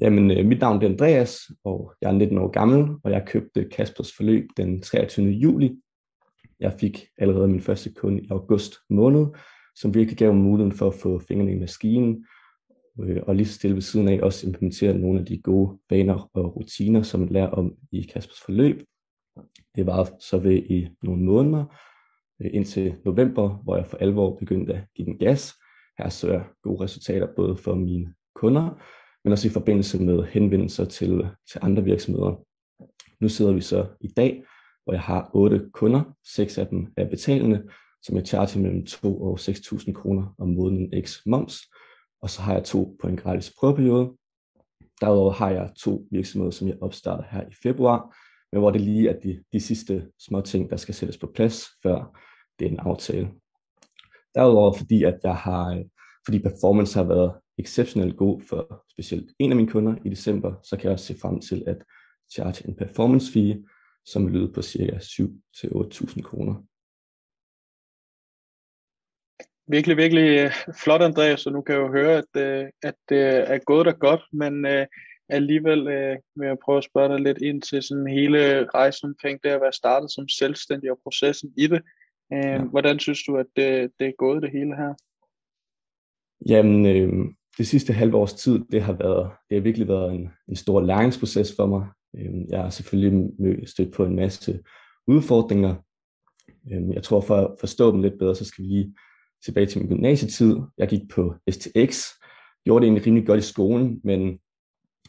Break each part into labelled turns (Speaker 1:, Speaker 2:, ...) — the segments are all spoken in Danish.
Speaker 1: Jamen, øh, mit navn er Andreas, og jeg er 19 år gammel, og jeg købte Kaspers forløb den 23. juli. Jeg fik allerede min første kunde i august måned, som virkelig gav mig muligheden for at få fingrene i maskinen, øh, og lige stille ved siden af også implementere nogle af de gode vaner og rutiner, som man lærer om i Kaspers forløb. Det var så ved i nogle måneder, øh, indtil november, hvor jeg for alvor begyndte at give den gas. Her så jeg gode resultater både for mine kunder, men også i forbindelse med henvendelser til, til andre virksomheder. Nu sidder vi så i dag, hvor jeg har otte kunder. Seks af dem er betalende, som jeg charger mellem 2 og 6.000 kroner om måneden x moms. Og så har jeg to på en gratis prøveperiode. Derudover har jeg to virksomheder, som jeg opstarter her i februar, men hvor det lige er de, de sidste små ting, der skal sættes på plads, før det er en aftale. Derudover fordi, at jeg har, fordi performance har været exceptionelt god for specielt en af mine kunder i december, så kan jeg også se frem til at charge en performance fee, som lyder på ca. 7-8.000 kroner.
Speaker 2: Virkelig, virkelig øh, flot, Andreas, og nu kan jeg jo høre, at, øh, at det er gået der godt, men uh, alligevel uh, vil jeg prøve at spørge dig lidt ind til sådan hele rejsen omkring det at være startet som selvstændig og processen i det. Ja. Hvordan synes du, at det, det er gået det hele her?
Speaker 1: Jamen, øh, det sidste halve års tid, det har, været, det har virkelig været en, en stor læringsproces for mig. Øhm, jeg har selvfølgelig stødt på en masse udfordringer. Øhm, jeg tror, for at forstå dem lidt bedre, så skal vi lige tilbage til min gymnasietid. Jeg gik på STX, gjorde det egentlig rimelig godt i skolen, men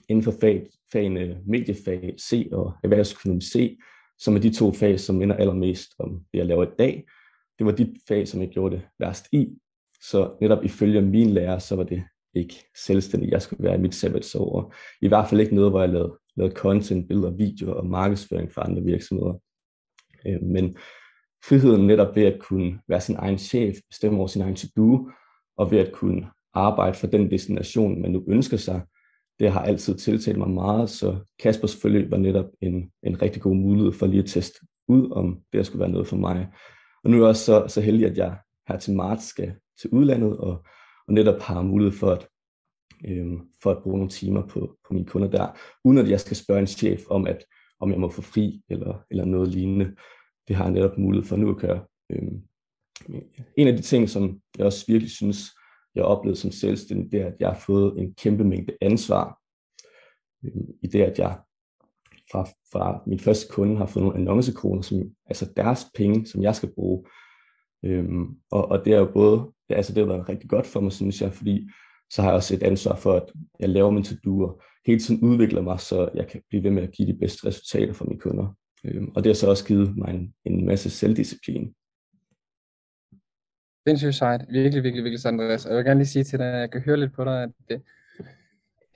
Speaker 1: inden for fag, fagene mediefag C og erhvervsøkonomi C, som er de to fag, som minder allermest om det, jeg laver i dag, det var de fag, som jeg gjorde det værst i. Så netop ifølge min lærer, så var det ikke selvstændig, jeg skulle være i mit sabbatsår. Og I hvert fald ikke noget, hvor jeg lavede, lavede content, billeder, videoer og markedsføring for andre virksomheder. Øh, men friheden netop ved at kunne være sin egen chef, bestemme over sin egen to-do, og ved at kunne arbejde for den destination, man nu ønsker sig, det har altid tiltalt mig meget, så Kaspers forløb var netop en, en rigtig god mulighed for lige at teste ud, om det skulle være noget for mig. Og nu er jeg også så, så heldig, at jeg her til marts skal til udlandet, og, og netop har mulighed for at, øhm, for at bruge nogle timer på, på mine kunder der, uden at jeg skal spørge en chef om, at om jeg må få fri eller, eller noget lignende. Det har jeg netop mulighed for nu at gøre. Øhm, en af de ting, som jeg også virkelig synes, jeg har oplevet som selvstændig, det er, at jeg har fået en kæmpe mængde ansvar. Øhm, I det, at jeg fra, fra min første kunde har fået nogle annoncekroner, som, altså deres penge, som jeg skal bruge. Øhm, og, og det er jo både, det, altså det har været rigtig godt for mig, synes jeg, fordi så har jeg også et ansvar for, at jeg laver min to og hele tiden udvikler mig, så jeg kan blive ved med at give de bedste resultater for mine kunder. Øhm, og det har så også givet mig en, en masse selvdisciplin.
Speaker 3: Sindssygt sejt. Virkelig, virkelig, virkelig sejt, Andreas. Og jeg vil gerne lige sige til dig, at jeg kan høre lidt på dig, at det,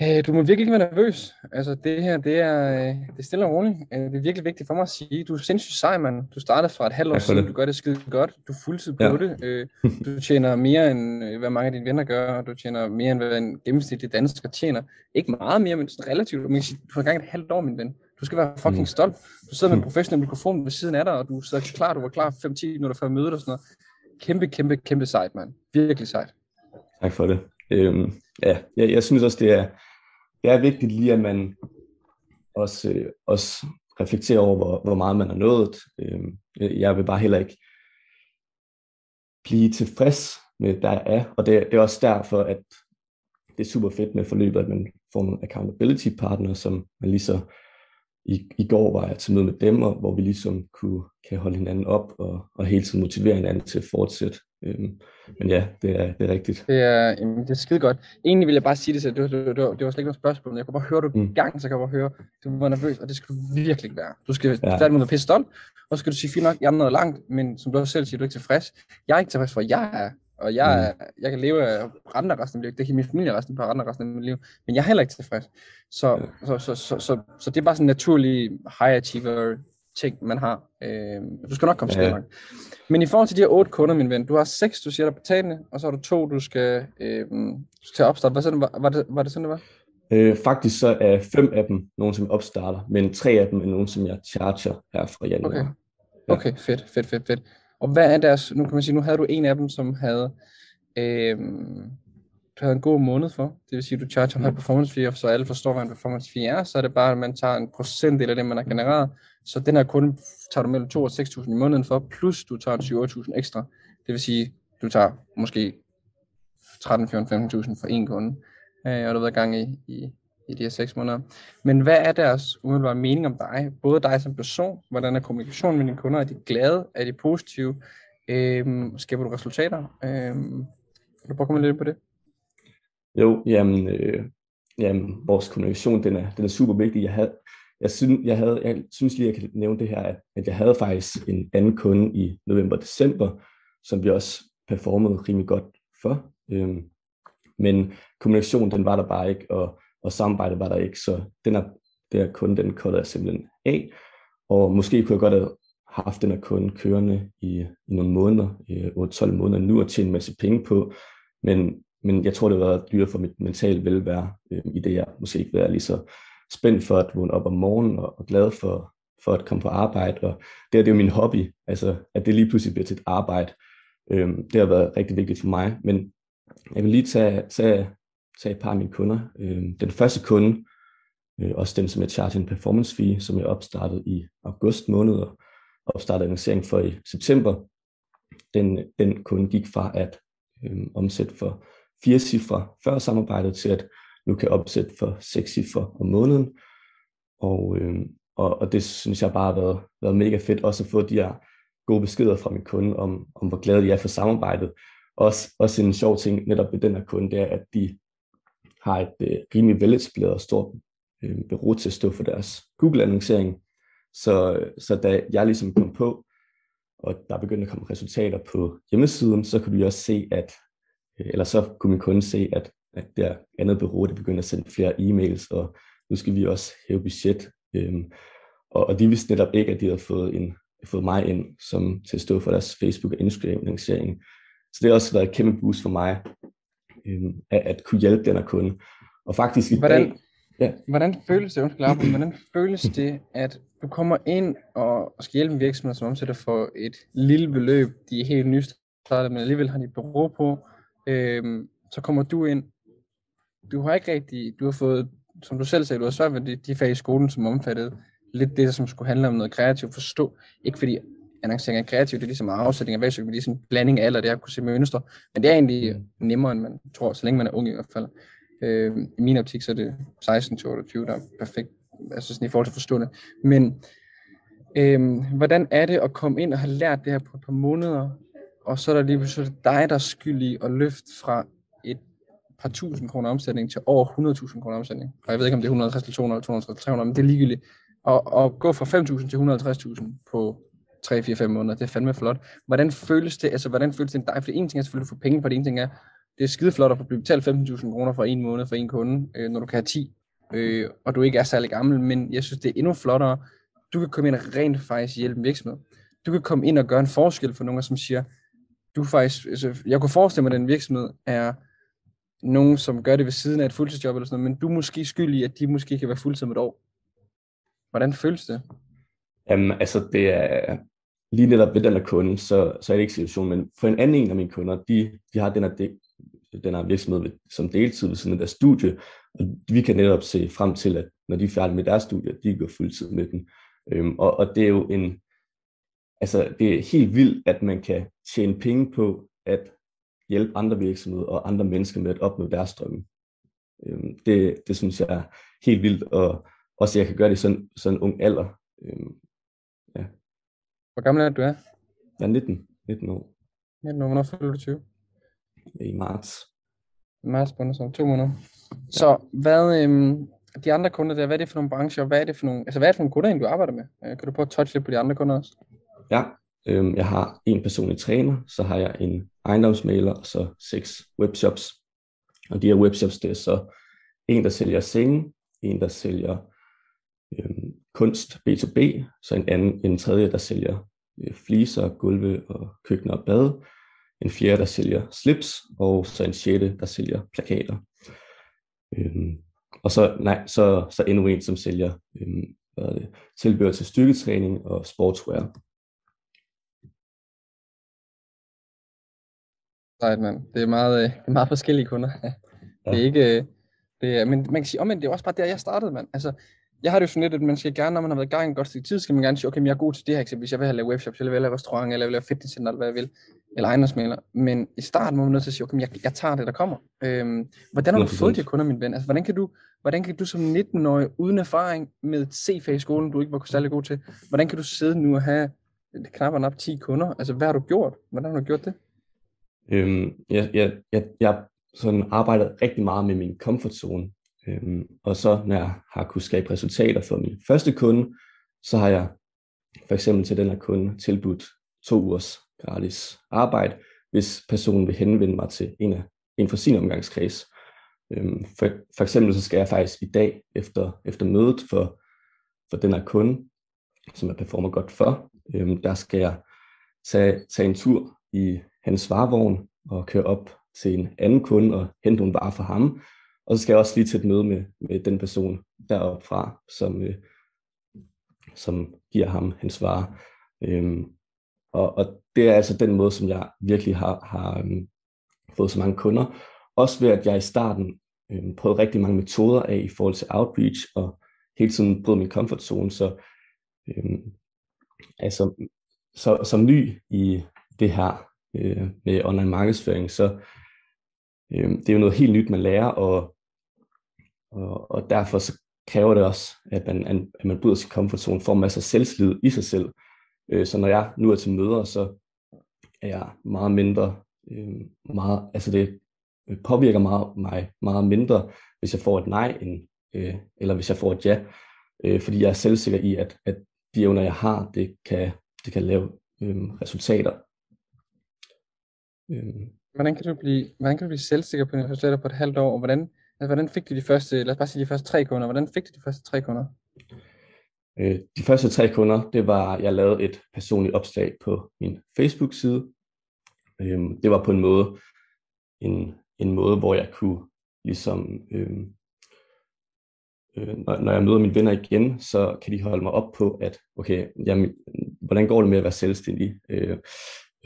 Speaker 3: Øh, du må virkelig ikke være nervøs. Altså, det her, det er, øh, det er stille og roligt. Øh, det er virkelig vigtigt for mig at sige. Du er sindssygt sej, mand. Du startede fra et halvt år siden. Du gør det skide godt. Du er fuldtid på ja. det. Du tjener mere, end hvad mange af dine venner gør. Du tjener mere, end hvad en gennemsnitlig dansker tjener. Ikke meget mere, men sådan relativt. Du har gang et halvt år, min ven. Du skal være fucking mm. stolt. Du sidder med en professionel mikrofon ved siden af dig, og du sidder klar. Du var klar 5-10 minutter før mødet og sådan noget. Kæmpe, kæmpe, kæmpe sejt, mand. Virkelig sejt.
Speaker 1: Tak for det. Øhm, ja, jeg, jeg synes også, det er, det er vigtigt lige, at man også, øh, også reflekterer over, hvor, hvor meget man har nået. Øh, jeg vil bare heller ikke blive tilfreds med, der er. Og det, det er også derfor, at det er super fedt med forløbet, at man får nogle accountability partner, som man lige så i, i går var jeg til møde med dem, og hvor vi ligesom kunne, kan holde hinanden op og, og hele tiden motivere hinanden til at fortsætte. Øhm, men ja, det er, det er rigtigt.
Speaker 3: Det er, jamen, det er skide godt. Egentlig vil jeg bare sige det, så det, det, det, det var slet ikke noget spørgsmål, men jeg kunne bare høre, du mm. gang, så kan jeg bare høre, du var nervøs, og det skal du virkelig ikke være. Du skal ja. med at pisse stolt, og så skal du sige, fint nok, jeg er noget langt, men som du også selv siger, du er ikke tilfreds. Jeg er ikke tilfreds for, jeg er og jeg, mm. jeg kan leve af renter resten af mit liv. Det kan min familie resten på renter resten af mit liv. Men jeg er heller ikke tilfreds. Så, ja. så, så, så, så, så, det er bare sådan en naturlig high achiever ting, man har. Øh, du skal nok komme ja. til Men i forhold til de her otte kunder, min ven, du har seks, du siger, der er betalende, og så har du to, du skal øh, til opstart. Hvad sådan, var, var, det, var det sådan, det var?
Speaker 1: Øh, faktisk så er fem af dem nogen, som opstarter, men tre af dem er nogen, som jeg charger her fra januar.
Speaker 3: Okay, okay fedt, fedt, fedt, fedt. Og hvad er deres, nu kan man sige, nu havde du en af dem, som havde, øh, havde en god måned for. Det vil sige, at du charger en høj performance fee, så alle forstår, hvad en performance fee er. Så er det bare, at man tager en procentdel af det, man har genereret. Så den her kunde tager du mellem 2 og 6.000 i måneden for, plus du tager 20.000 ekstra. Det vil sige, du tager måske 13, 14, 15.000 for en kunde, øh, og du har været gang i, i, i de her 6 måneder. Men hvad er deres umiddelbare mening om dig? Både dig som person, hvordan er kommunikationen med dine kunder? Er de glade? Er de positive? Øhm, skaber du resultater? Øhm, kan du prøve at komme lidt ind på det?
Speaker 1: Jo, jamen, øh, jamen vores kommunikation, den er, den er super vigtig. Jeg havde, jeg, synes, jeg, havde, jeg synes lige, jeg kan nævne det her, at, at jeg havde faktisk en anden kunde i november-december, som vi også performede rimelig godt for. Øhm, men kommunikationen, den var der bare ikke, og, og samarbejde var der ikke, så den er, der kunde, den koldede jeg simpelthen af. Og måske kunne jeg godt have haft den her kunde kørende i, i nogle måneder, i 8-12 måneder nu, og tjene en masse penge på, men, men jeg tror, det var dyrt for mit mentale velvære, øh, i det jeg måske ikke være lige så spændt for at vågne op om morgenen, og, og glad for, for at komme på arbejde, og det, er, det er jo min hobby, altså at det lige pludselig bliver til et arbejde, øh, det har været rigtig vigtigt for mig, men jeg vil lige tage, tage, tage et par af mine kunder. Øh, den første kunde, øh, også den, som jeg charger en performance fee, som jeg opstartede i august måned, og opstartede annoncering for i september, den, den kunde gik fra at øh, omsætte for fire cifre før samarbejdet til at nu kan opsætte for seks cifre om måneden. Og, øh, og, og det synes jeg bare har været, været mega fedt også at få de her gode beskeder fra min kunde om, om hvor glade de er for samarbejdet. Også, også en sjov ting netop ved den her kunde, det er, at de har et øh, rimelig veletableret og stort øh, bureau til at stå for deres Google-annoncering. Så, øh, så da jeg ligesom kom på, og der begyndte at komme resultater på hjemmesiden, så kunne vi også se, at, øh, eller så kunne min kunde se, at, at der andet bureau, det begyndte at sende flere e-mails, og nu skal vi også hæve budget. Øh, og, og de vidste netop ikke, at de havde fået, en, fået mig ind som, til at stå for deres Facebook og Instagram-annoncering. Så det har også været et kæmpe boost for mig, øhm, at, at kunne hjælpe den her kunde. Og faktisk i
Speaker 3: Hvordan, dag, Ja. Hvordan føles det, undskyld, Arben, hvordan føles det, at du kommer ind og skal hjælpe en virksomhed, som omsætter for et lille beløb, de er helt nystartet, men alligevel har de bureau på, øhm, så kommer du ind, du har ikke rigtig, du har fået, som du selv sagde, du har svært ved de, de fag i skolen, som omfattede lidt det, som skulle handle om noget kreativt forstå, ikke fordi annoncering er kreativt, det er ligesom afsætning af valgsyk, det er en blanding af alle, det er at kunne se mønstre, men det er egentlig nemmere, end man tror, så længe man er ung i hvert fald. Øh, I min optik så er det 16 til 28, der er perfekt, altså sådan i forhold til forstående. Men øh, hvordan er det at komme ind og have lært det her på et par måneder, og så er der lige pludselig dig, der er skyldig at løfte fra et par tusind kroner omsætning til over 100.000 kroner omsætning. Og jeg ved ikke, om det er 150 til 200 eller 250 300, men det er ligegyldigt. Og, og gå fra 5.000 til 150.000 på 3-4-5 måneder, det er fandme flot. Hvordan føles det, altså hvordan føles det dig? For en ting er selvfølgelig at få penge for det, en ting er det er skide flot at få betalt 15.000 kroner for en måned for en kunde, øh, når du kan have 10, øh, og du ikke er særlig gammel, men jeg synes, det er endnu flottere. Du kan komme ind og rent faktisk hjælpe en virksomhed. Du kan komme ind og gøre en forskel for nogen, som siger, du faktisk, altså, jeg kunne forestille mig, at den virksomhed er nogen, som gør det ved siden af et fuldtidsjob eller sådan noget, men du er måske skyldig, i, at de måske kan være fuldtid om et år. Hvordan føles det?
Speaker 1: Jamen, altså det er lige netop ved den her kunde, så, så er det ikke situationen, men for en anden en af mine kunder, de, de har den her den her virksomhed som deltid ved siden af deres studie, og vi kan netop se frem til, at når de er færdige med deres studie, de går fuldtid med den. Øhm, og, og det er jo en, altså det er helt vildt, at man kan tjene penge på at hjælpe andre virksomheder og andre mennesker med at opnå deres drømme. Øhm, det, det synes jeg er helt vildt, og også at jeg kan gøre det i sådan, sådan en ung alder. Øhm.
Speaker 3: Hvor gammel er du? Er?
Speaker 1: Jeg er 19, 19 år.
Speaker 3: 19 år, hvornår fylder du 20?
Speaker 1: i marts.
Speaker 3: Marts måned, så to måneder. Ja. Så hvad, øhm, de andre kunder der, hvad er det for nogle brancher, hvad er det for nogle, altså hvad er det for nogle kunder, du arbejder med? Øh, kan du prøve at touche lidt på de andre kunder også?
Speaker 1: Ja, øhm, jeg har en personlig træner, så har jeg en ejendomsmaler, og så seks webshops. Og de her webshops, det er så en, der sælger senge, en, der sælger øhm, kunst B2B, så en anden, en tredje, der sælger øh, fliser, gulve og køkkener og bad, en fjerde, der sælger slips, og så en sjette, der sælger plakater. Øhm, og så, nej, så, så endnu en, som sælger øhm, hvad er det, tilbehør til styrketræning og sportswear.
Speaker 3: Nej, mand. Det er meget, øh, det er meget forskellige kunder. Ja. Det er ikke... Øh, det er, men man kan sige, omvendt, det er også bare der, jeg startede, mand. Altså, jeg har det jo sådan lidt, at man skal gerne, når man har været i gang en godt stykke tid, skal man gerne sige, okay, men jeg er god til det her eksempel. Hvis jeg vil have lavet webshops, eller vil lave restaurant, eller vil lave fitnesscenter, eller hvad jeg vil, eller ejendomsmaler. Men i starten må man nødt til at sige, okay, men jeg, jeg tager det, der kommer. Øhm, hvordan har du fået de kunder, min ven? Altså, hvordan kan du, hvordan kan du som 19-årig, uden erfaring, med C-fag i skolen, du ikke var særlig god til, hvordan kan du sidde nu og have knap og nap 10 kunder? Altså, hvad har du gjort? Hvordan har du gjort det?
Speaker 1: Øhm, jeg, jeg, jeg, jeg sådan arbejdet rigtig meget med min comfort zone. Øhm, og så når jeg har kunne skabe resultater for min første kunde, så har jeg for eksempel til den her kunde tilbudt to ugers gratis arbejde, hvis personen vil henvende mig til en, af, en fra sin omgangskreds. Øhm, for, for eksempel så skal jeg faktisk i dag efter, efter mødet for, for den her kunde, som jeg performer godt for, øhm, der skal jeg tage, tage en tur i hans varevogn og køre op til en anden kunde og hente nogle varer for ham. Og så skal jeg også lige til et møde med, med den person deroppe fra, som, øh, som giver ham hans varer. Øhm, og, og det er altså den måde, som jeg virkelig har, har øhm, fået så mange kunder. Også ved, at jeg i starten øhm, prøvede rigtig mange metoder af i forhold til outreach, og hele tiden brød min comfort zone. Så, øhm, altså, så som ny i det her øh, med online markedsføring, så øh, det er jo noget helt nyt, man lærer, og, og, og derfor så kræver det også, at man, at man bryder sin komfortzone, får masser af selvslid i sig selv. Øh, så når jeg nu er til møder, så er jeg meget mindre, øh, meget, altså det øh, påvirker meget, mig meget mindre, hvis jeg får et nej, end, øh, eller hvis jeg får et ja, øh, fordi jeg er selvsikker i, at, at de evner, jeg har, det kan, det kan lave øh, resultater.
Speaker 3: Øh. Hvordan kan du blive, hvordan kan du blive selvsikker på dine resultater på et halvt år, og hvordan, altså, hvordan fik du de første, lad os bare sige de første tre kunder, hvordan fik du de første tre kunder?
Speaker 1: Øh, de første tre kunder, det var, jeg lavede et personligt opslag på min Facebook-side. Øh, det var på en måde, en, en måde, hvor jeg kunne ligesom, øh, øh, når, når jeg møder mine venner igen, så kan de holde mig op på, at okay, jamen, hvordan går det med at være selvstændig? Øh,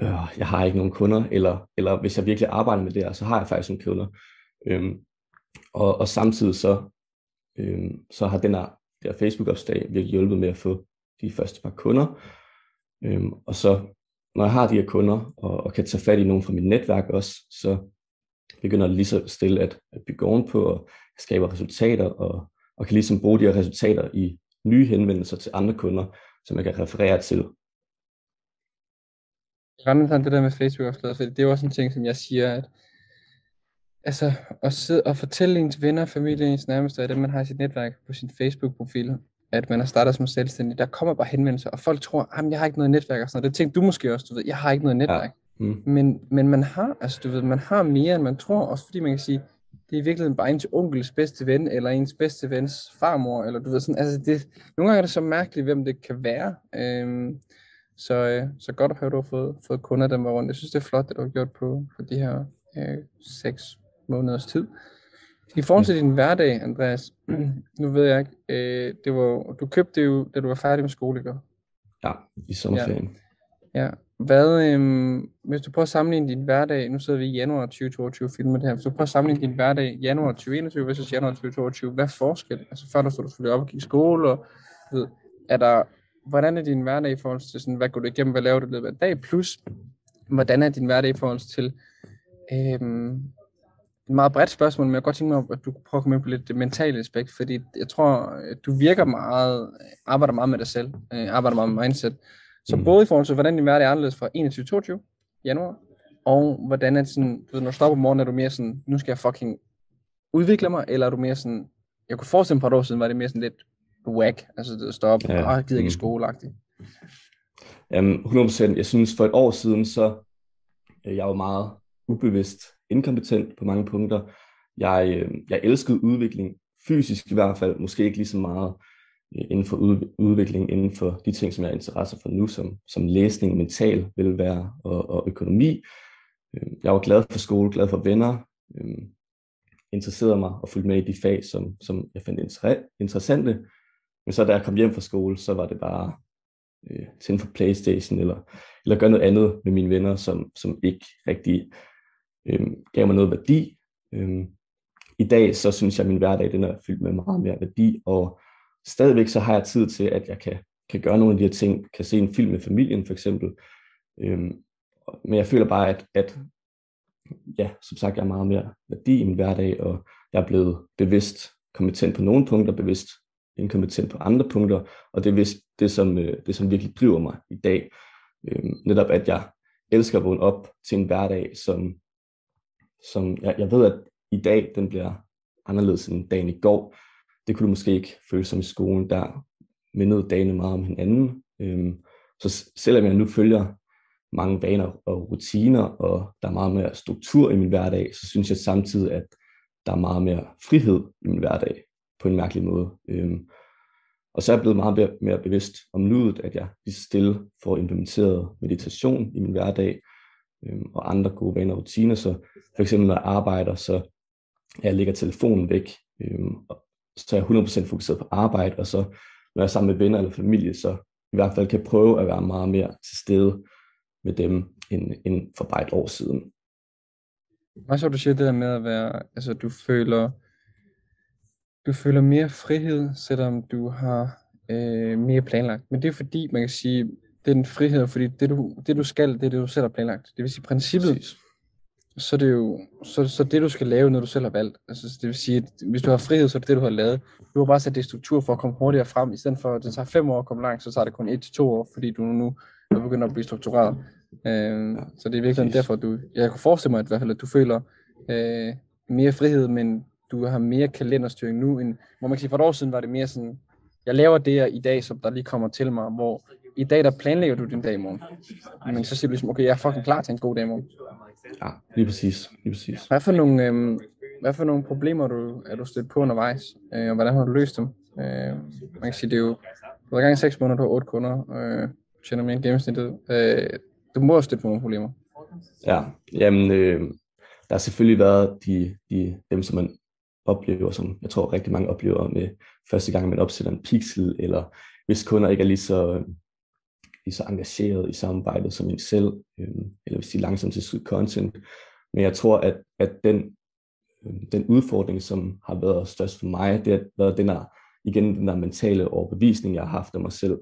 Speaker 1: øh, jeg har ikke nogen kunder, eller, eller hvis jeg virkelig arbejder med det her, så har jeg faktisk nogle kunder. Øhm, og, og samtidig så, øhm, så har den her, der Facebook-opslag virkelig hjulpet med at få de første par kunder. Øhm, og så, når jeg har de her kunder, og, og kan tage fat i nogen fra mit netværk også, så begynder det lige så stille at, at bygge ovenpå, og skaber resultater, og, og kan ligesom bruge de her resultater i nye henvendelser til andre kunder, som jeg kan referere til
Speaker 3: Randers, det der med Facebook-opslaget, for det er jo også en ting, som jeg siger, at altså, at sidde og fortælle ens venner, familie, ens nærmeste, og dem, man har i sit netværk på sin Facebook-profil, at man har startet som selvstændig, der kommer bare henvendelser, og folk tror, at jeg har ikke noget netværk og sådan noget. Det tænker du måske også, du ved, jeg har ikke noget netværk. Ja. Mm. Men, men man har, altså du ved, man har mere, end man tror, også fordi man kan sige, det er i virkeligheden bare ens onkels bedste ven, eller ens bedste vens farmor, eller du ved sådan, altså det, nogle gange er det så mærkeligt, hvem det kan være. Øhm, så, øh, så godt at høre, at du har fået, fået kunder dem rundt. Jeg synes, det er flot, det du har gjort på, på de her øh, seks måneders tid. I forhold til din hverdag, Andreas, nu ved jeg ikke, øh, det var, du købte det jo, da du var færdig med skole, ikke?
Speaker 1: Ja, i sommerferien.
Speaker 3: Ja. ja. Hvad, øh, hvis du prøver at sammenligne din hverdag, nu sidder vi i januar 2022 og filmer det her, hvis du prøver at sammenligne din hverdag januar 2021 versus januar 2022, hvad er forskel? Altså før der stod du selvfølgelig op og gik i skole, og ved, er der hvordan er din hverdag i forhold til sådan, hvad går du igennem, hvad laver du i løbet af dag, plus hvordan er din hverdag i forhold til øhm, et meget bredt spørgsmål, men jeg godt tænke mig, at du prøver at komme ind på lidt det mentale aspekt, fordi jeg tror, at du virker meget, arbejder meget med dig selv, øh, arbejder meget med mindset. Så mm. både i forhold til, hvordan din hverdag er anderledes fra 21-22 januar, og hvordan er det sådan, du ved, når du står op om morgenen, er du mere sådan, nu skal jeg fucking udvikle mig, eller er du mere sådan, jeg kunne forestille mig et år siden, var det mere sådan lidt, whack, altså det står op, ja. og gider ikke mm. skoleagtigt.
Speaker 1: Jamen, 100%. Jeg synes, for et år siden, så øh, jeg var meget ubevidst inkompetent på mange punkter. Jeg, øh, jeg elskede udvikling, fysisk i hvert fald, måske ikke lige så meget øh, inden for udvikling, inden for de ting, som jeg er interesse for nu, som, som læsning, mental velvære og, og økonomi. Øh, jeg var glad for skole, glad for venner, øh, interesserede mig og fulgte med i de fag, som, som jeg fandt interessante, men så da jeg kom hjem fra skole, så var det bare øh, tænde for Playstation, eller, eller gøre noget andet med mine venner, som, som ikke rigtig øh, gav mig noget værdi. Øh, I dag så synes jeg, at min hverdag den er fyldt med meget mere værdi, og stadigvæk så har jeg tid til, at jeg kan, kan gøre nogle af de her ting, kan se en film med familien for eksempel. Øh, men jeg føler bare, at, at ja, som sagt, jeg har meget mere værdi i min hverdag, og jeg er blevet bevidst kompetent på nogle punkter, bevidst inkompetent på andre punkter, og det er vist det, som, øh, det, som virkelig driver mig i dag. Øh, netop at jeg elsker at vågne op til en hverdag, som, som jeg, jeg ved, at i dag den bliver anderledes end dagen i går. Det kunne du måske ikke føle som i skolen, der mindede dagene meget om hinanden. Øhm, så selvom jeg nu følger mange vaner og rutiner, og der er meget mere struktur i min hverdag, så synes jeg samtidig, at der er meget mere frihed i min hverdag på en mærkelig måde. Øhm, og så er jeg blevet meget mere, mere bevidst om nuet, at jeg lige stille får implementeret meditation i min hverdag øhm, og andre gode vaner og rutiner. Så for eksempel når jeg arbejder, så jeg lægger telefonen væk, øh, så er jeg 100% fokuseret på arbejde, og så når jeg er sammen med venner eller familie, så i hvert fald kan prøve at være meget mere til stede med dem end, end for bare et år siden.
Speaker 3: Hvad så du siger det der med at være, altså du føler, du føler mere frihed, selvom du har øh, mere planlagt. Men det er fordi, man kan sige, det er en frihed, fordi det du, det du skal, det er det du selv har planlagt. Det vil sige princippet, Præcis. så det er jo så, så det du skal lave, når du selv har valgt. Altså, det vil sige, at hvis du har frihed, så er det det du har lavet. Du har bare sat det i struktur for at komme hurtigere frem, i stedet for at det tager fem år at komme langt, så tager det kun et til to år, fordi du nu er begyndt at blive struktureret. Øh, så det er virkelig Præcis. derfor, du, jeg kan forestille mig at, i hvert fald, at du føler øh, mere frihed, men du har mere kalenderstyring nu, end, hvor man kan sige, for et år siden var det mere sådan, jeg laver det her i dag, som der lige kommer til mig, hvor i dag, der planlægger du din dag i morgen. Men så siger du ligesom, okay, jeg er fucking klar til en god dag i morgen.
Speaker 1: Ja, lige præcis. Lige præcis.
Speaker 3: Hvad for nogle, øh, hvad for nogle problemer du, er du stødt på undervejs, øh, og hvordan har du løst dem? Øh, man kan sige, det er jo, du har gang i 6 måneder, du har 8 kunder, øh, tjener mere end gennemsnittet. Øh, du må have stødt på nogle problemer.
Speaker 1: Ja, jamen, øh, der har selvfølgelig været de, de, dem, som man oplever, som jeg tror rigtig mange oplever med første gang, man opsætter en pixel, eller hvis kunder ikke er lige så, lige så engageret i samarbejdet som en selv, øh, eller hvis de langsomt til skud content. Men jeg tror, at, at den, øh, den udfordring, som har været størst for mig, det har været den der, igen den der mentale overbevisning, jeg har haft af mig selv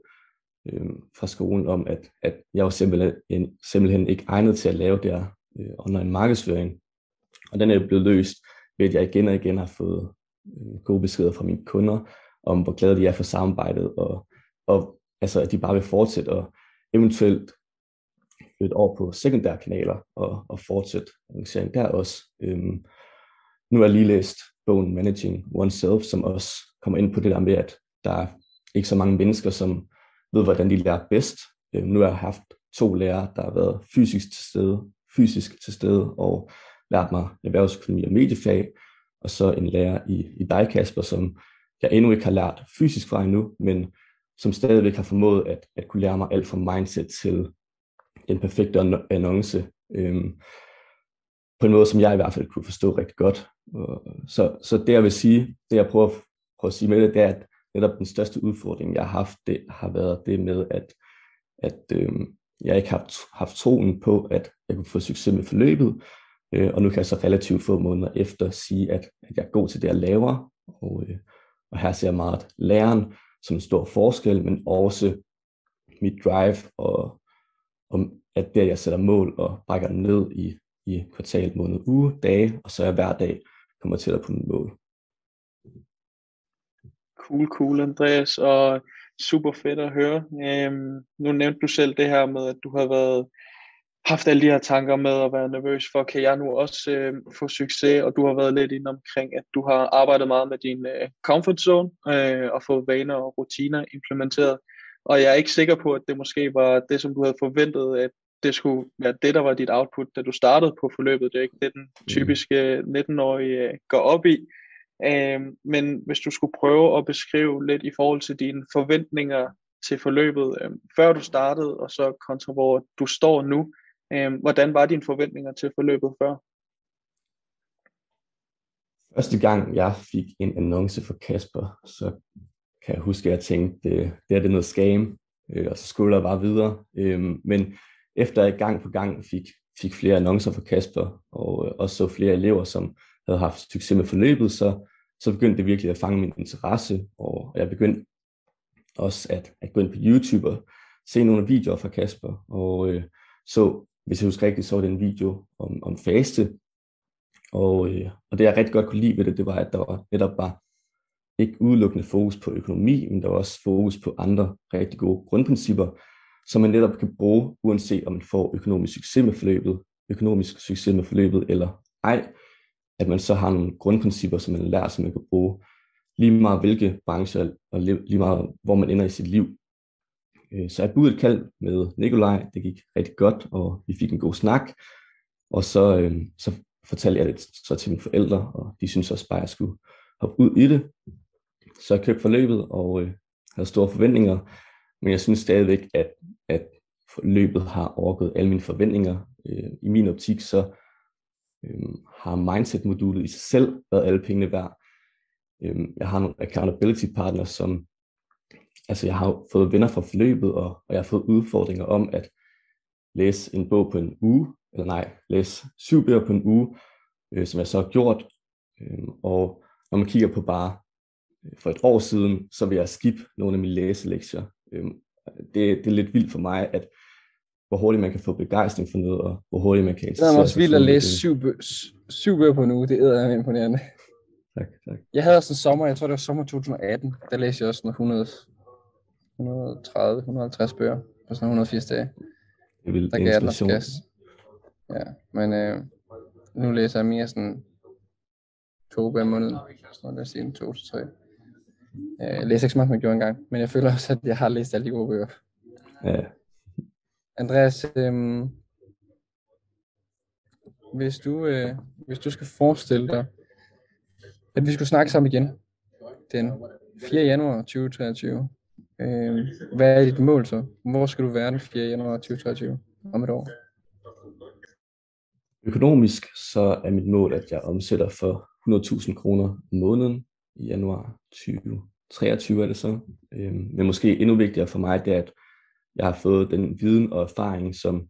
Speaker 1: øh, fra skolen, om at, at jeg var simpelthen, simpelthen ikke egnet til at lave det øh, online markedsføring. Og den er blevet løst ved at jeg igen og igen har fået øh, gode beskeder fra mine kunder, om hvor glade de er for samarbejdet, og, og altså, at de bare vil fortsætte og eventuelt flytte over på sekundære kanaler og, og fortsætte annoncering der også. Øhm, nu har jeg lige læst bogen Managing Oneself, som også kommer ind på det der med, at der er ikke så mange mennesker, som ved, hvordan de lærer bedst. Øhm, nu har jeg haft to lærere, der har været fysisk til stede, fysisk til stede og lært mig erhvervsøkonomi og mediefag, og så en lærer i, i dig, Kasper, som jeg endnu ikke har lært fysisk fra endnu, men som stadigvæk har formået at, at kunne lære mig alt fra mindset til en perfekt annonce, øhm, på en måde, som jeg i hvert fald kunne forstå rigtig godt. Så, så det jeg vil sige, det jeg prøver, prøver at sige med det, det er, at netop den største udfordring, jeg har haft, det har været det med, at, at øhm, jeg ikke har haft, haft troen på, at jeg kunne få succes med forløbet, Øh, og nu kan jeg så relativt få måneder efter sige, at, at jeg er god til det, jeg laver. Og, øh, og her ser jeg meget læreren, som en stor forskel, men også mit drive og, og at det, jeg sætter mål og brækker den ned i, i kvartal, måned, uge, dage, og så er hver dag kommer tættere på mit mål.
Speaker 2: Cool, cool, Andreas, og super fedt at høre. Øhm, nu nævnte du selv det her med, at du har været haft alle de her tanker med at være nervøs for, kan jeg nu også øh, få succes, og du har været lidt inde omkring, at du har arbejdet meget med din øh, comfort zone øh, og fået vaner og rutiner implementeret, og jeg er ikke sikker på, at det måske var det, som du havde forventet, at det skulle være det, der var dit output, da du startede på forløbet. Det er ikke det, den mm. typiske 19-årige øh, går op i. Øh, men hvis du skulle prøve at beskrive lidt i forhold til dine forventninger til forløbet, øh, før du startede, og så kontra hvor du står nu, Øh, hvordan var dine forventninger til forløbet før?
Speaker 1: Første gang jeg fik en annonce for Kasper, så kan jeg huske, at jeg tænkte, det, det er det noget scam, øh, og så skulle jeg bare videre. Øh, men efter jeg gang på gang fik, fik flere annoncer for Kasper, og øh, også så flere elever, som havde haft succes med forløbet, så, så begyndte det virkelig at fange min interesse, og jeg begyndte også at, at gå ind på YouTube og se nogle videoer fra Kasper, og øh, så, hvis jeg husker rigtigt, så var det en video om, om faste, og, øh, og det jeg rigtig godt kunne lide ved det, det var, at der var netop bare ikke udelukkende fokus på økonomi, men der var også fokus på andre rigtig gode grundprincipper, som man netop kan bruge, uanset om man får økonomisk succes med forløbet, økonomisk succes med forløbet eller ej, at man så har nogle grundprincipper, som man lærer, som man kan bruge lige meget hvilke brancher og lige meget hvor man ender i sit liv. Øh, så jeg budet kald med Nikolaj, det gik rigtig godt, og vi fik en god snak, og så, øh, så fortalte jeg det så til mine forældre, og de synes også bare, at jeg skulle hoppe ud i det. Så jeg købte forløbet og øh, havde store forventninger, men jeg synes stadigvæk, at, at forløbet har overgået alle mine forventninger. Øh, I min optik så øh, har mindset-modulet i sig selv været alle pengene værd. Øh, jeg har nogle accountability partners, som altså jeg har fået venner fra forløbet, og, og jeg har fået udfordringer om at læse en bog på en uge, eller nej, læse syv bøger på en uge, øh, som jeg så har gjort. Øh, og når man kigger på bare øh, for et år siden, så vil jeg skip nogle af mine læselektier. Øh, det, det er lidt vildt for mig, at hvor hurtigt man kan få begejstring for noget, og hvor hurtigt man kan
Speaker 3: interessere sig. Det er også vildt at læse syv, bø syv bøger på en uge, det er imponerende.
Speaker 1: Tak, tak.
Speaker 3: Jeg havde også en sommer, jeg tror det var sommer 2018, der læste jeg også 100, 130, 150 bøger på sådan 180 dage.
Speaker 1: Det vil
Speaker 3: der gav jeg den gas. Ja, men øh, nu læser jeg mere sådan to bøger om måneden, så lad os sige to til tre. Jeg læser ikke så meget, som jeg gjorde engang, men jeg føler også, at jeg har læst alle de gode bøger.
Speaker 1: Ja.
Speaker 3: Andreas, øh, hvis, du, øh, hvis du skal forestille dig, at vi skulle snakke sammen igen den 4. januar 2023, øh, hvad er dit mål så? Hvor skal du være den 4. januar 2023 om et år?
Speaker 1: Økonomisk så er mit mål, at jeg omsætter for 100.000 kroner om måneden i januar 2023 er det så. Øh, men måske endnu vigtigere for mig, det er, at jeg har fået den viden og erfaring, som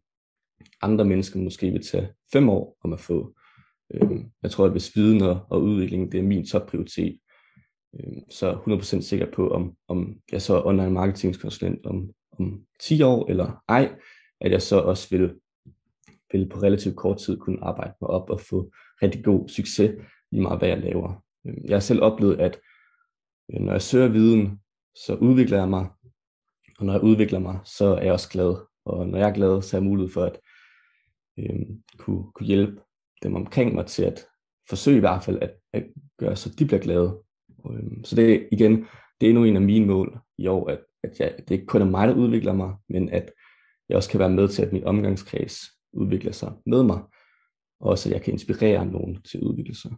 Speaker 1: andre mennesker måske vil tage fem år om at få. Øh, jeg tror, at hvis viden og, og udvikling, det er min topprioritet, Øhm, så 100% sikker på, om, om jeg så er online marketingskonsulent om, om 10 år eller ej, at jeg så også vil vil på relativt kort tid kunne arbejde mig op og få rigtig god succes lige meget hvad jeg laver. Øhm, jeg har selv oplevet, at øh, når jeg søger viden, så udvikler jeg mig, og når jeg udvikler mig, så er jeg også glad. Og når jeg er glad, så er jeg mulighed for at øh, kunne, kunne hjælpe dem omkring mig til at forsøge i hvert fald at, at gøre, så de bliver glade. Øhm, så det er igen, det er endnu en af mine mål i år, at, at jeg, det ikke kun er mig, der udvikler mig, men at jeg også kan være med til, at min omgangskreds udvikler sig med mig, og også at jeg kan inspirere nogen til at udvikle sig.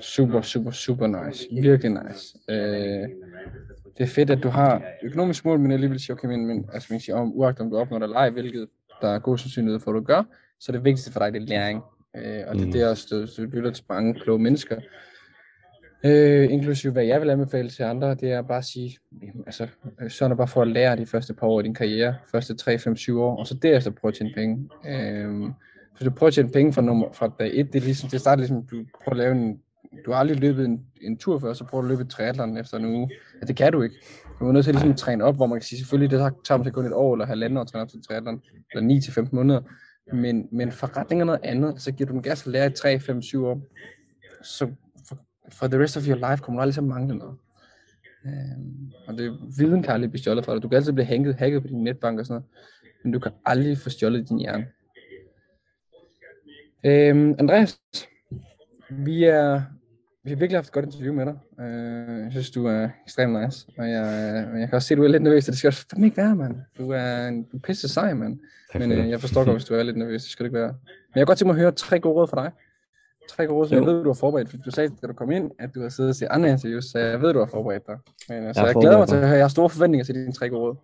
Speaker 3: Super, super, super nice. Virkelig nice. Øh, det er fedt, at du har økonomisk mål, men alligevel siger, okay, men, men altså, man siger, om, uagtet om du opnår det eller ej, hvilket der er god sandsynlighed for, at du gør, så det vigtigste for dig, det er læring. Øh, og det, mm. det er også, du, du lytter til mange kloge mennesker, Øh, inklusive hvad jeg vil anbefale til andre, det er bare at sige, jamen, altså, øh, er bare for at lære de første par år i din karriere, første 3, 5, 7 år, og så derefter prøve at tjene penge. Øh, hvis du prøver at tjene penge fra, nummer, fra dag 1, det, er ligesom, det starter ligesom, du prøver at lave en, du har aldrig løbet en, en tur før, så prøver du at løbe et triathlon efter en uge. Ja, det kan du ikke. Du er nødt til ligesom træne op, hvor man kan sige, selvfølgelig, det tager måske kun et år eller halvandet år at træne op til triathlon, eller 9 til 15 måneder. Men, men forretning er noget andet, så giver du dem gas at lære i 3, 5, 7 år, så for the rest of your life kommer du aldrig til at mangle noget. Øhm, og det viden kan aldrig blive stjålet fra dig. Du kan altid blive hacket, hacket på din netbank og sådan noget, men du kan aldrig få stjålet din hjerne. Øhm, Andreas, vi er vi har virkelig haft et godt interview med dig. Uh, jeg synes, du er ekstremt nice. Og jeg, jeg kan også se, at du er lidt nervøs, og det skal fandme ikke være, mand. Du er en du pisse sej, mand. Men uh, jeg forstår godt, hvis du er lidt nervøs. Det skal det ikke være. Men jeg kan godt tænke mig at høre tre gode råd fra dig tre gode, så jeg ved, du har forberedt, for du sagde, da du kom ind, at du har siddet og set andre interviews, så jeg ved, du har forberedt dig. Men, altså, jeg, jeg glæder mig til at høre, jeg har store forventninger til dine tre gode.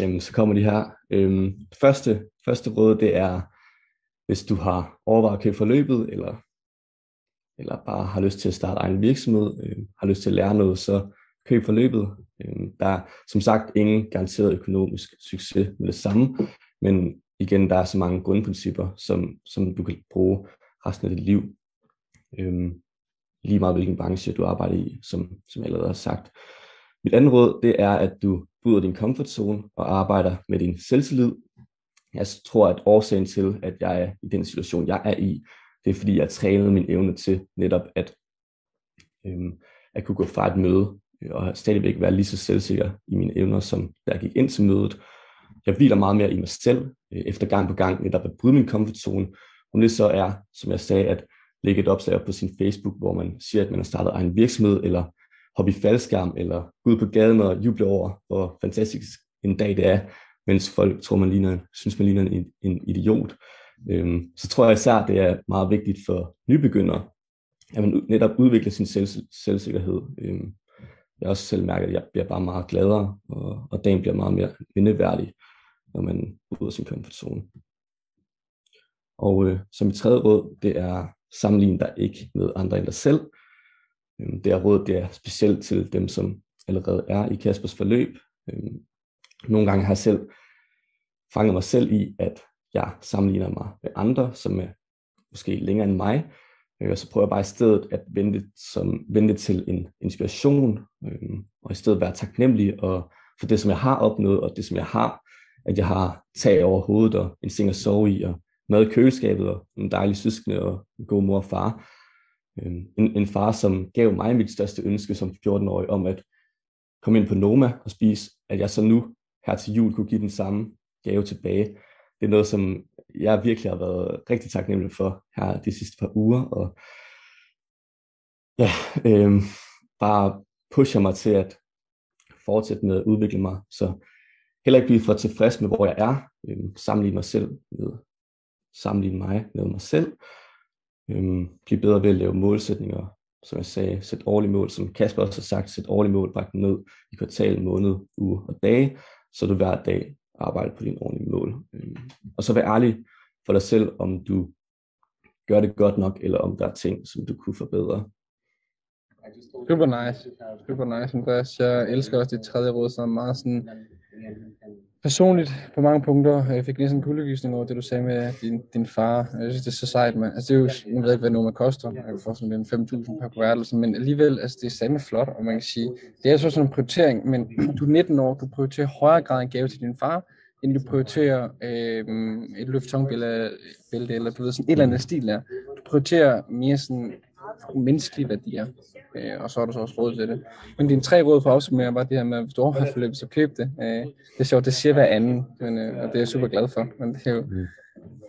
Speaker 1: Jamen, så kommer de her. Øhm, første, første råd, det er, hvis du har overvejet at købe forløbet, eller, eller bare har lyst til at starte egen virksomhed, øh, har lyst til at lære noget, så køb forløbet. Øhm, der er som sagt ingen garanteret økonomisk succes med det samme, men igen, der er så mange grundprincipper, som, som du kan bruge resten af dit liv. Øhm, lige meget hvilken branche du arbejder i, som, som jeg allerede har sagt. Mit andet råd, det er, at du bryder din comfort zone og arbejder med din selvtillid. Jeg tror, at årsagen til, at jeg er i den situation, jeg er i, det er fordi, jeg træner min evne til netop at, øhm, at kunne gå fra et møde øh, og stadigvæk være lige så selvsikker i mine evner, som da jeg gik ind til mødet. Jeg hviler meget mere i mig selv, øh, efter gang på gang netop at bryde min comfort zone. Om det så er, som jeg sagde, at lægge et opslag op på sin Facebook, hvor man siger, at man har startet egen virksomhed, eller hoppe i faldskærm, eller gå ud på gaden og juble over, hvor fantastisk en dag det er, mens folk tror, man ligner, synes, man ligner en, en idiot. Øhm, så tror jeg især, det er meget vigtigt for nybegyndere, at man netop udvikler sin selv, selvsikkerhed. Øhm, jeg har også selv mærket, at jeg bliver bare meget gladere, og, og dagen bliver meget mere mindeværdig, når man er ude af sin komfortzone. Og øh, som et tredje råd, det er sammenligne dig ikke med andre end dig selv. Øhm, det er råd, det er specielt til dem, som allerede er i Kaspers forløb. Øhm, nogle gange har jeg selv fanget mig selv i, at jeg sammenligner mig med andre, som er måske længere end mig, øh, og så prøver jeg bare i stedet at vente, som, vente til en inspiration, øhm, og i stedet være taknemmelig og for det, som jeg har opnået, og det, som jeg har, at jeg har tag over hovedet og en seng at sove i, og mad i køleskabet, og en dejlig søskende og en god mor og far. Øhm, en, en far, som gav mig mit største ønske som 14-årig om at komme ind på Noma og spise, at jeg så nu her til jul kunne give den samme gave tilbage. Det er noget, som jeg virkelig har været rigtig taknemmelig for her de sidste par uger, og ja, øh, bare pusher mig til at fortsætte med at udvikle mig, så heller ikke blive for tilfreds med, hvor jeg er, øh, sammenligne mig selv med sammenligne mig med mig selv, øhm, blive bedre ved at lave målsætninger, som jeg sagde, sæt årlige mål, som Kasper også har sagt, sæt årlige mål, bræk ned i kvartal, måned, uge og dage, så du hver dag arbejder på dine årlige mål. Øhm, og så vær ærlig for dig selv, om du gør det godt nok, eller om der er ting, som du kunne forbedre.
Speaker 3: Super nice. Super nice, Andreas. Jeg elsker også dit tredje råd, som er meget sådan personligt på mange punkter. Øh, jeg fik lige en kuldegysning over det, du sagde med din, din far. Øh, jeg synes, det er så sejt, man. Altså, det er jo, jeg ved ikke, hvad nummer koster. Jeg kan få sådan en 5.000 per kuvert, men alligevel, altså, det er samme flot, og man kan sige, det er så sådan en prioritering, men du er 19 år, du prioriterer højere grad en gave til din far, end du prioriterer øh, et løftongbælte, eller du ved, sådan et eller andet stil der. Du prioriterer mere sådan menneskelige værdier, øh, og så er der så også råd til det. Men dine tre råd for at opsummere var det her med, at hvis du overholder forløbet, så køb det. Øh, det er sjovt, det siger hver anden, men, øh, og det er jeg super glad for. Men det er jo, mm.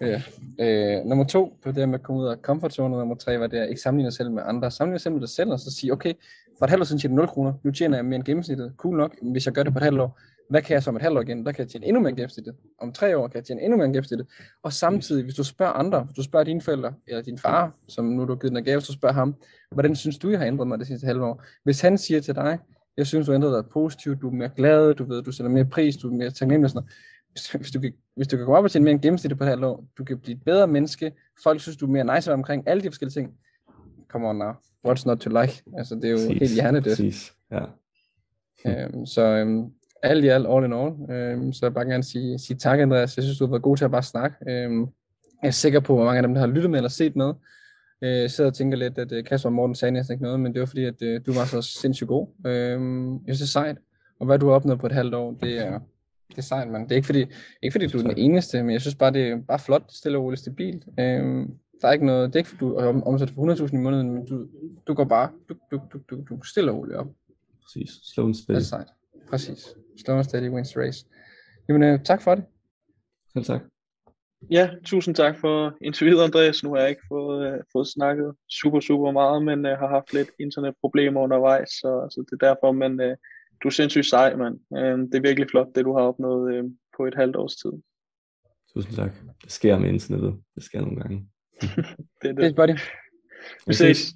Speaker 3: Ja. Øh, nummer to, det var det med at komme ud af comfort zone, nummer tre var det at ikke sammenligne dig selv med andre. Sammenligne dig selv med dig selv, og så sige, okay, for et halvt år siden tjener 0 kroner, nu tjener jeg mere end gennemsnittet. Cool nok, hvis jeg gør det på et halvt år, hvad kan jeg så om et halvt år igen? Der kan jeg tjene endnu mere gennemsnittet. Om tre år kan jeg tjene endnu mere gennemsnittet. Og samtidig, hvis du spørger andre, hvis du spørger dine forældre, eller din far, som nu du har givet en gave, så spørger ham, hvordan synes du, jeg har ændret mig det sidste halve år? Hvis han siger til dig, jeg synes, du har ændret dig positivt, du er mere glad, du ved, du sætter mere pris, du er mere taknemmelig, sådan noget. Hvis du, kan, hvis du kan komme op og tjene mere end gennemsnittet på et halvt år, du kan blive et bedre menneske, folk synes, du er mere nice omkring alle de forskellige ting. Come on now. What's not to like? Altså, det er jo præcis, helt hjernedødt. Præcis, ja. Øhm, så øhm, alt i alt, all in all. Øhm, så jeg bare gerne sige, sige tak, Andreas. Jeg synes, du har været god til at bare snakke. Øhm, jeg er sikker på, hvor mange af dem, der har lyttet med eller set med, øh, sidder og tænker lidt, at øh, Kasper og Morten sagde næsten ikke noget, men det var fordi, at øh, du var så sindssygt god. Øhm, jeg synes, det er sejt. Og hvad du har opnået på et halvt år, det er, det er sejt, man. Det er ikke fordi, ikke fordi du er den eneste, men jeg synes bare, det er bare flot, stille og roligt, stabilt. Øhm, der er ikke noget, det er ikke fordi, du om, omsætter for 100.000 i måneden, men du, du går bare, du, du, du, du, du stille og roligt op.
Speaker 1: Præcis. Slow and steady.
Speaker 3: Det er sejt. Præcis. Slow and steady wins race. Jamen, øh, tak for det.
Speaker 1: Selv tak.
Speaker 2: Ja, tusind tak for interviewet, Andreas. Nu har jeg ikke fået, øh, fået snakket super, super meget, men øh, har haft lidt internetproblemer undervejs, så, så det er derfor, men øh, du er sindssygt sej, mand. Øh, det er virkelig flot, det du har opnået øh, på et halvt års tid.
Speaker 1: Tusind tak. Det sker med internettet. Det sker nogle gange.
Speaker 3: det er det. Det er buddy.
Speaker 2: Vi ses.